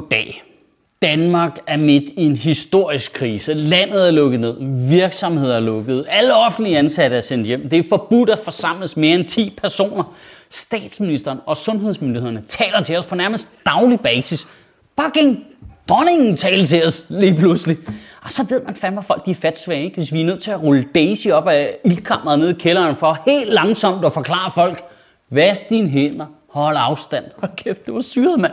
Goddag. Danmark er midt i en historisk krise. Landet er lukket ned, virksomheder er lukket, alle offentlige ansatte er sendt hjem. Det er forbudt at forsamles mere end 10 personer. Statsministeren og sundhedsmyndighederne taler til os på nærmest daglig basis. Fucking dronningen taler til os lige pludselig. Og så ved man fandme, at folk de er fatsvage, ikke? hvis vi er nødt til at rulle Daisy op af ildkammeret ned i kælderen for helt langsomt at forklare folk, vask dine hænder, hold afstand. Hold kæft, det var syret, mand.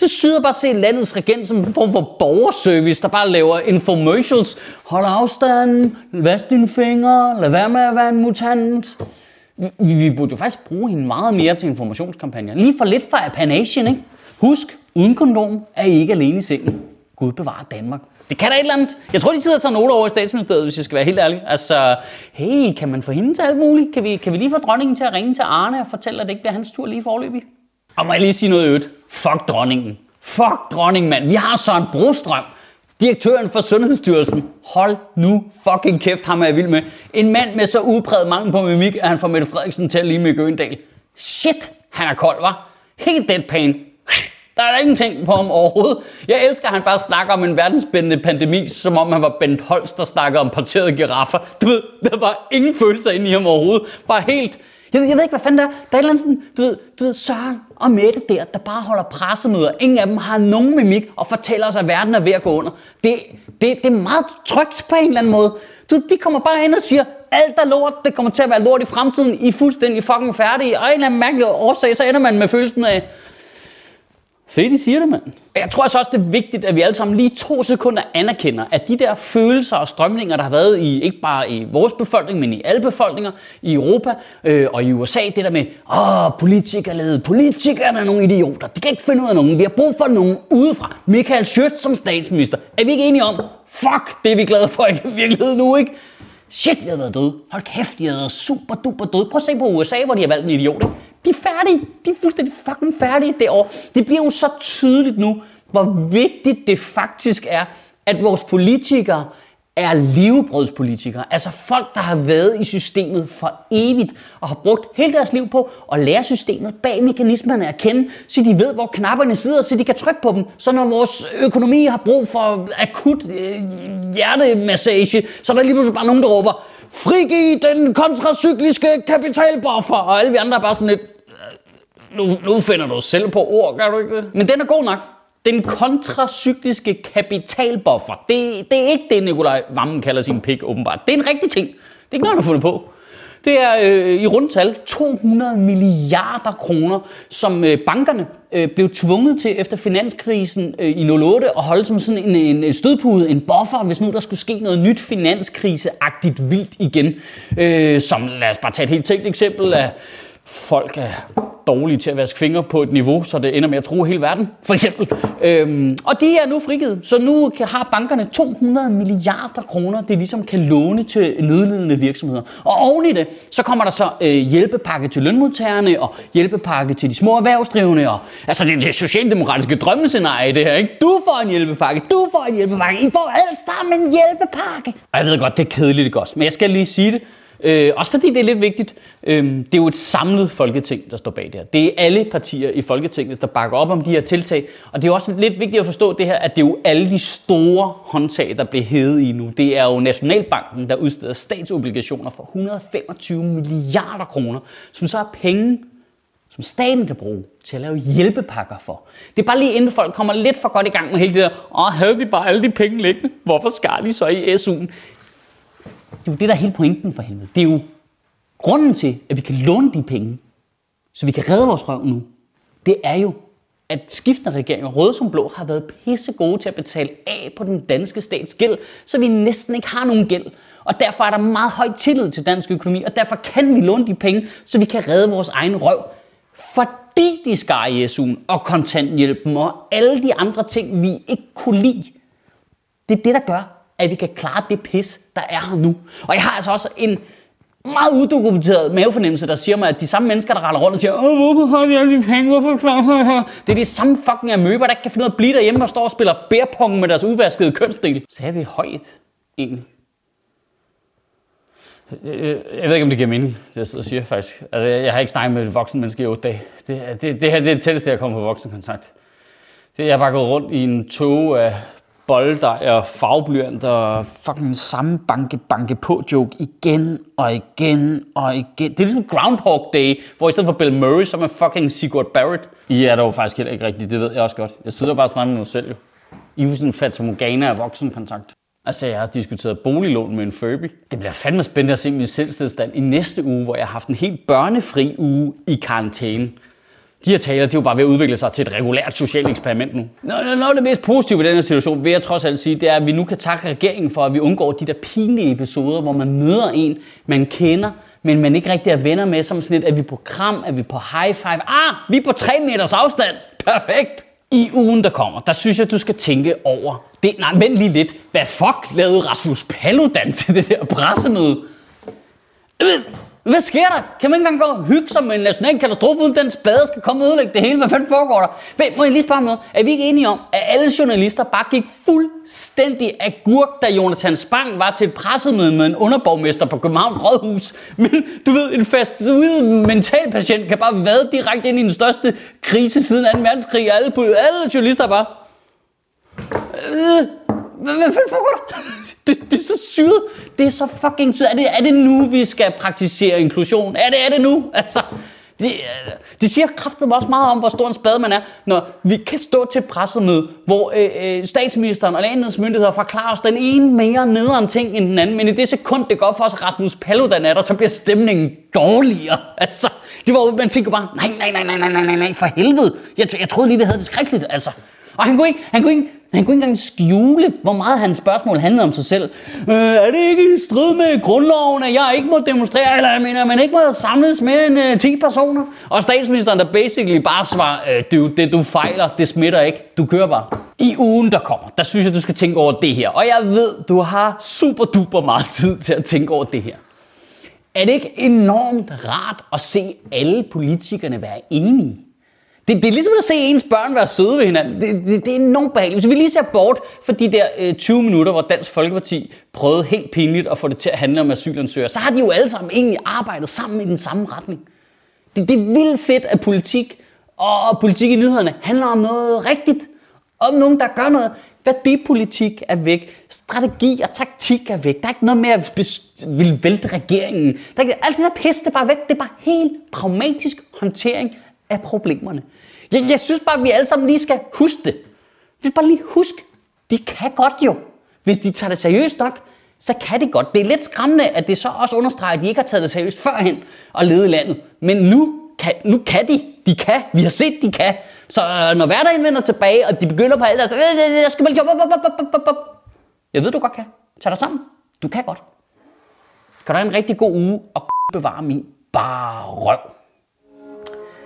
Det syder bare se landets regent som en form for borgerservice, der bare laver infomercials. Hold afstanden, vask dine fingre, lad være med at være en mutant. Vi, vi burde jo faktisk bruge hende meget mere til informationskampagner. Lige for lidt fra apanagen, ikke? Husk, uden kondom er I ikke alene i sengen. Gud bevarer Danmark. Det kan da et eller andet. Jeg tror, de sidder og tager noter over i statsministeriet, hvis jeg skal være helt ærlig. Altså, hey, kan man få hende til alt muligt? Kan vi, kan vi lige få dronningen til at ringe til Arne og fortælle, at det ikke bliver hans tur lige forløbig? Og må jeg lige sige noget øvrigt? Fuck dronningen. Fuck dronningen, mand. Vi har Søren Brostrøm, direktøren for Sundhedsstyrelsen. Hold nu fucking kæft, ham er jeg vild med. En mand med så udpræget mangel på mimik, at han får Mette Frederiksen til at lige med Gøendal. Shit, han er kold, var. Helt deadpan. Der er der ingenting på ham overhovedet. Jeg elsker, at han bare snakker om en verdensspændende pandemi, som om han var Bent Holst, der snakker om parterede giraffer. Du ved, der var ingen følelser inde i ham overhovedet. Bare helt jeg, jeg ved ikke, hvad fanden der er. Der er et eller andet sådan, du ved, du ved, Søren og Mette der, der bare holder pressemøder. Ingen af dem har nogen mimik og fortæller os, at verden er ved at gå under. Det, det, det er meget trygt på en eller anden måde. Du, de kommer bare ind og siger, alt er lort, det kommer til at være lort i fremtiden, I er fuldstændig fucking færdige. Og en eller anden mærkelig årsag, så ender man med følelsen af, Fedt, I siger det, mand. Jeg tror altså også, det er vigtigt, at vi alle sammen lige to sekunder anerkender, at de der følelser og strømninger, der har været i ikke bare i vores befolkning, men i alle befolkninger i Europa øh, og i USA, det der med, åh, politikerlede, politikerne er nogle idioter, de kan ikke finde ud af nogen, vi har brug for nogen udefra. Michael Schøtz som statsminister. Er vi ikke enige om, fuck, det er vi glade for i virkeligheden nu, ikke? Shit, vi har været døde. Hold kæft, de har været super duper døde. Prøv at se på USA, hvor de har valgt en idiot. De er færdige. De er fuldstændig fucking færdige det år. Det bliver jo så tydeligt nu, hvor vigtigt det faktisk er, at vores politikere er levebrødspolitikere. Altså folk, der har været i systemet for evigt og har brugt hele deres liv på at lære systemet bag mekanismerne at kende, så de ved, hvor knapperne sidder, så de kan trykke på dem. Så når vores økonomi har brug for akut øh, hjertemassage, så er der lige pludselig bare nogen, der råber, frigiv den kontracykliske kapitalbuffer, og alle vi andre er bare sådan lidt, nu, nu finder du selv på ord, gør du ikke det? Men den er god nok. Den kontracykliske kapitalbuffer. Det, det er ikke det, Nikolaj Vammen kalder sin pik, åbenbart. Det er en rigtig ting. Det er ikke noget, han har fundet på. Det er øh, i rundtal 200 milliarder kroner, som øh, bankerne øh, blev tvunget til efter finanskrisen øh, i 08 at holde som sådan en, en, en stødpude, en buffer, hvis nu der skulle ske noget nyt finanskriseagtigt vildt igen. Øh, som, lad os bare tage et helt tænkt eksempel af folk er dårlige til at vaske fingre på et niveau, så det ender med at tro hele verden, for eksempel. Øhm, og de er nu frigivet, så nu har bankerne 200 milliarder kroner, det ligesom kan låne til nødlidende virksomheder. Og oven i det, så kommer der så øh, hjælpepakke til lønmodtagerne, og hjælpepakke til de små erhvervsdrivende, og altså det det socialdemokratiske drømmescenarie det her, ikke? Du får en hjælpepakke, du får en hjælpepakke, I får alt sammen en hjælpepakke. Og jeg ved godt, det er kedeligt, ikke også, men jeg skal lige sige det. Øh, også fordi det er lidt vigtigt. Øh, det er jo et samlet folketing, der står bag det her. Det er alle partier i Folketinget, der bakker op om de her tiltag. Og det er også lidt vigtigt at forstå det her, at det er jo alle de store håndtag, der bliver hævet i nu. Det er jo Nationalbanken, der udsteder statsobligationer for 125 milliarder kroner, som så er penge, som staten kan bruge til at lave hjælpepakker for. Det er bare lige inden folk kommer lidt for godt i gang med hele det der, åh, havde de bare alle de penge liggende, hvorfor skal de så i SU'en? Det er jo det, der er hele pointen for helvede. Det er jo grunden til, at vi kan låne de penge. så vi kan redde vores røv nu, det er jo, at skiftende regeringer, røde som blå, har været pisse gode til at betale af på den danske stats gæld, så vi næsten ikke har nogen gæld. Og derfor er der meget høj tillid til dansk økonomi, og derfor kan vi låne de penge, så vi kan redde vores egen røv. Fordi de skar i SU'en og kontanthjælpen og alle de andre ting, vi ikke kunne lide. Det er det, der gør, at vi kan klare det pis, der er her nu. Og jeg har altså også en meget udokumenteret mavefornemmelse, der siger mig, at de samme mennesker, der raller rundt og siger, Åh, hvorfor har de alle de penge, hvorfor klarer Det er de samme fucking amøber, der ikke kan finde ud af at blive derhjemme og står og spiller bærpong med deres uvaskede kønsdel. Så er det højt, egentlig. Øh, øh, jeg ved ikke, om det giver mening, det jeg sidder og siger faktisk. Altså, jeg har ikke snakket med et voksen menneske i otte dage. Det, det, det her det er det tætteste, jeg kommer på voksenkontakt. Det, jeg har bare gået rundt i en tog af bolddej og fagblyant og fucking samme banke, banke på joke igen og igen og igen. Det er ligesom Groundhog Day, hvor i stedet for Bill Murray, så er fucking Sigurd Barrett. I er dog faktisk heller ikke rigtigt, det ved jeg også godt. Jeg sidder bare og snakker med mig selv jo. I er sådan en fatamorgana af voksenkontakt. Altså, jeg har diskuteret boliglån med en Furby. Det bliver fandme spændende at se min selvstedstand i næste uge, hvor jeg har haft en helt børnefri uge i karantæne. De her taler, de er jo bare ved at udvikle sig til et regulært socialt eksperiment nu. Noget af det mest positive ved den her situation, vil jeg trods alt sige, det er, at vi nu kan takke regeringen for, at vi undgår de der pinlige episoder, hvor man møder en, man kender, men man ikke rigtig er venner med, som sådan lidt, at vi på kram, at vi på high five. Ah, vi er på 3 meters afstand. Perfekt. I ugen, der kommer, der synes jeg, du skal tænke over det. Nej, vent lige lidt. Hvad fuck lavede Rasmus Paludan til det der pressemøde? Øh, hvad sker der? Kan man ikke engang gå og hygge sig med en national katastrofe, uden den spade skal komme og ødelægge det hele? Hvad fanden foregår der? Vent, må jeg lige spørge noget? Er vi ikke enige om, at alle journalister bare gik fuldstændig agurk, da Jonathan Spang var til et pressemøde med en underborgmester på Københavns Rådhus? Men du ved, en fast du ved, mental patient kan bare vade direkte ind i den største krise siden 2. verdenskrig, og alle, alle journalister bare... Øh, hvad, hvad fanden foregår? Det, det, er så syret. Det er så fucking syret. Er det, er det nu, vi skal praktisere inklusion? Er det, er det nu? Altså, det, øh, de siger kraftet også meget om, hvor stor en spade man er, når vi kan stå til pressemøde, hvor øh, øh, statsministeren og landets myndigheder forklarer os den ene mere nederen ting end den anden, men i det sekund, det går for os, at Rasmus Paludan er der, så bliver stemningen dårligere. Altså, det var, man tænker bare, nej, nej, nej, nej, nej, nej, nej, for helvede. Jeg, jeg troede lige, vi havde det skrækkeligt, altså. Og han kunne ikke, han kunne ikke, han kunne ikke engang skjule, hvor meget hans spørgsmål handlede om sig selv. Øh, er det ikke i strid med grundloven, at jeg ikke må demonstrere, eller jeg mener, at man ikke må samles mere end øh, 10 personer? Og statsministeren, der basically bare svarer, øh, du, det du fejler, det smitter ikke, du kører bare. I ugen, der kommer, der synes jeg, du skal tænke over det her. Og jeg ved, du har super duper meget tid til at tænke over det her. Er det ikke enormt rart at se alle politikerne være enige? Det, det er ligesom at se ens børn være søde ved hinanden. Det, det, det er enormt behageligt. Hvis vi lige ser bort for de der øh, 20 minutter, hvor Dansk Folkeparti prøvede helt pinligt at få det til at handle om asylansøgere, så har de jo alle sammen egentlig arbejdet sammen i den samme retning. Det, det er vildt fedt, at politik og politik i nyhederne handler om noget rigtigt. Om nogen, der gør noget. Værdipolitik er væk. Strategi og taktik er væk. Der er ikke noget med at vil vælte regeringen. Der er ikke, alt det der pis, det er bare væk. Det er bare helt pragmatisk håndtering af problemerne. Jeg, jeg synes bare, at vi alle sammen lige skal huske det. Vi skal bare lige huske, de kan godt jo. Hvis de tager det seriøst nok, så kan de godt. Det er lidt skræmmende, at det så også understreger, at de ikke har taget det seriøst førhen og ledet landet. Men nu kan, nu kan de. De kan. Vi har set, de kan. Så øh, når hverdagen vender tilbage, og de begynder på alt, så jeg skal bare lige... Jeg ved, du godt kan. Tag dig sammen. Du kan godt. Kan du have en rigtig god uge og bevare min bare røv.